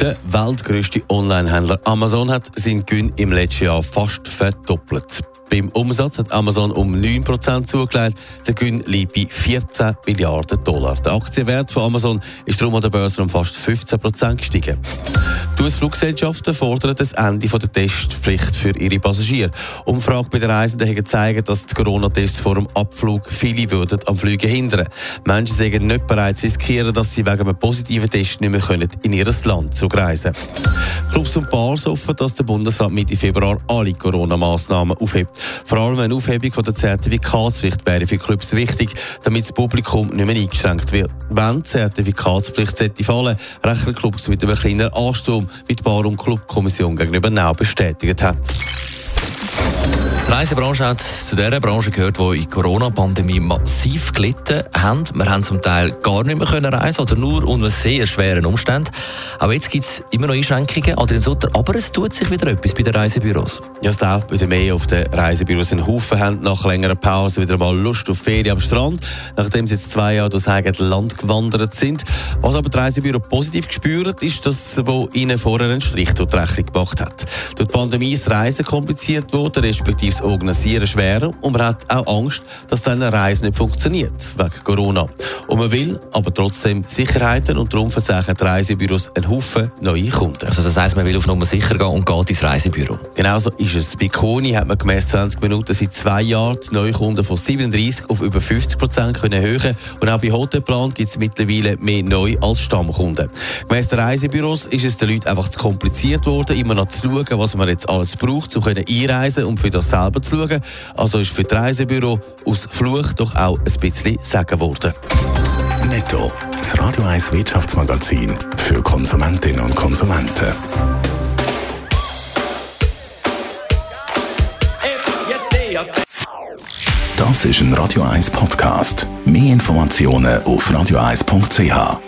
Der weltgrößte Onlinehändler Amazon hat seinen Gewinn im letzten Jahr fast verdoppelt. Beim Umsatz hat Amazon um 9% zugelegt. Der Gewinn liegt bei 14 Milliarden Dollar. Der Aktienwert von Amazon ist darum an der Börse um fast 15% gestiegen. Die US-Fluggesellschaften fordern das Ende der Testpflicht für ihre Passagiere. Umfrage bei den Reisenden hat gezeigt, dass die Corona-Tests vor dem Abflug viele würden am Fliegen hindern. Menschen sagen nicht bereit zu riskieren, dass sie wegen einem positiven Test nicht mehr können in ihr Land zurückreisen können. Clubs und Bars hoffen, dass der Bundesrat Mitte Februar alle Corona-Massnahmen aufhebt. Vor allem eine Aufhebung der Zertifikatspflicht wäre für Clubs wichtig, damit das Publikum nicht mehr eingeschränkt wird. Wenn die Zertifikatspflicht sollte fallen, rechnen Clubs mit einem kleinen Ansturm, wie die Bar- und Clubkommission gegenüber Nau bestätigt hat. Die Reisebranche hat zu der Branche gehört, die in der Corona-Pandemie massiv gelitten hat. Wir haben zum Teil gar nicht mehr reisen oder nur unter sehr schweren Umständen. Aber jetzt gibt es immer noch Einschränkungen, Adrian Sutter, aber es tut sich wieder etwas bei den Reisebüros. Ja, es läuft wieder mehr auf den Reisebüros. Ein Haufen haben nach längerer Pause wieder mal Lust auf Ferien am Strand, nachdem sie jetzt zwei Jahre durchs eigene Land gewandert sind. Was aber die Reisebüro positiv gespürt, ist, dass wo ihnen vorher einen Strich durch die Rechnung gemacht hat. Durch die Pandemie ist Reisen kompliziert worden, respektive das Organisieren schwerer und man hat auch Angst, dass dann eine Reise nicht funktioniert, wegen Corona. Und man will aber trotzdem Sicherheiten und darum verzeichnen die Reisebüros einen Haufen neue Kunden. Also das heisst, man will auf Nummer sicher gehen und geht ins Reisebüro. Genauso ist es. Bei Koni hat man gemäss 20 Minuten seit zwei Jahren die Neukunden von 37 auf über 50 Prozent können erhöhen und auch bei Hotelplan gibt es mittlerweile mehr Neu- als Stammkunden. Gemäss den Reisebüros ist es den Leuten einfach zu kompliziert worden, immer noch zu schauen, was man jetzt alles braucht, um einreisen und für das selber zu schauen. Also ist für das Reisebüro aus Fluch doch auch ein bisschen sagen worden. Netto. Das Radio 1 Wirtschaftsmagazin für Konsumentinnen und Konsumenten. Das ist ein Radio 1 Podcast. Mehr Informationen auf radio1.ch.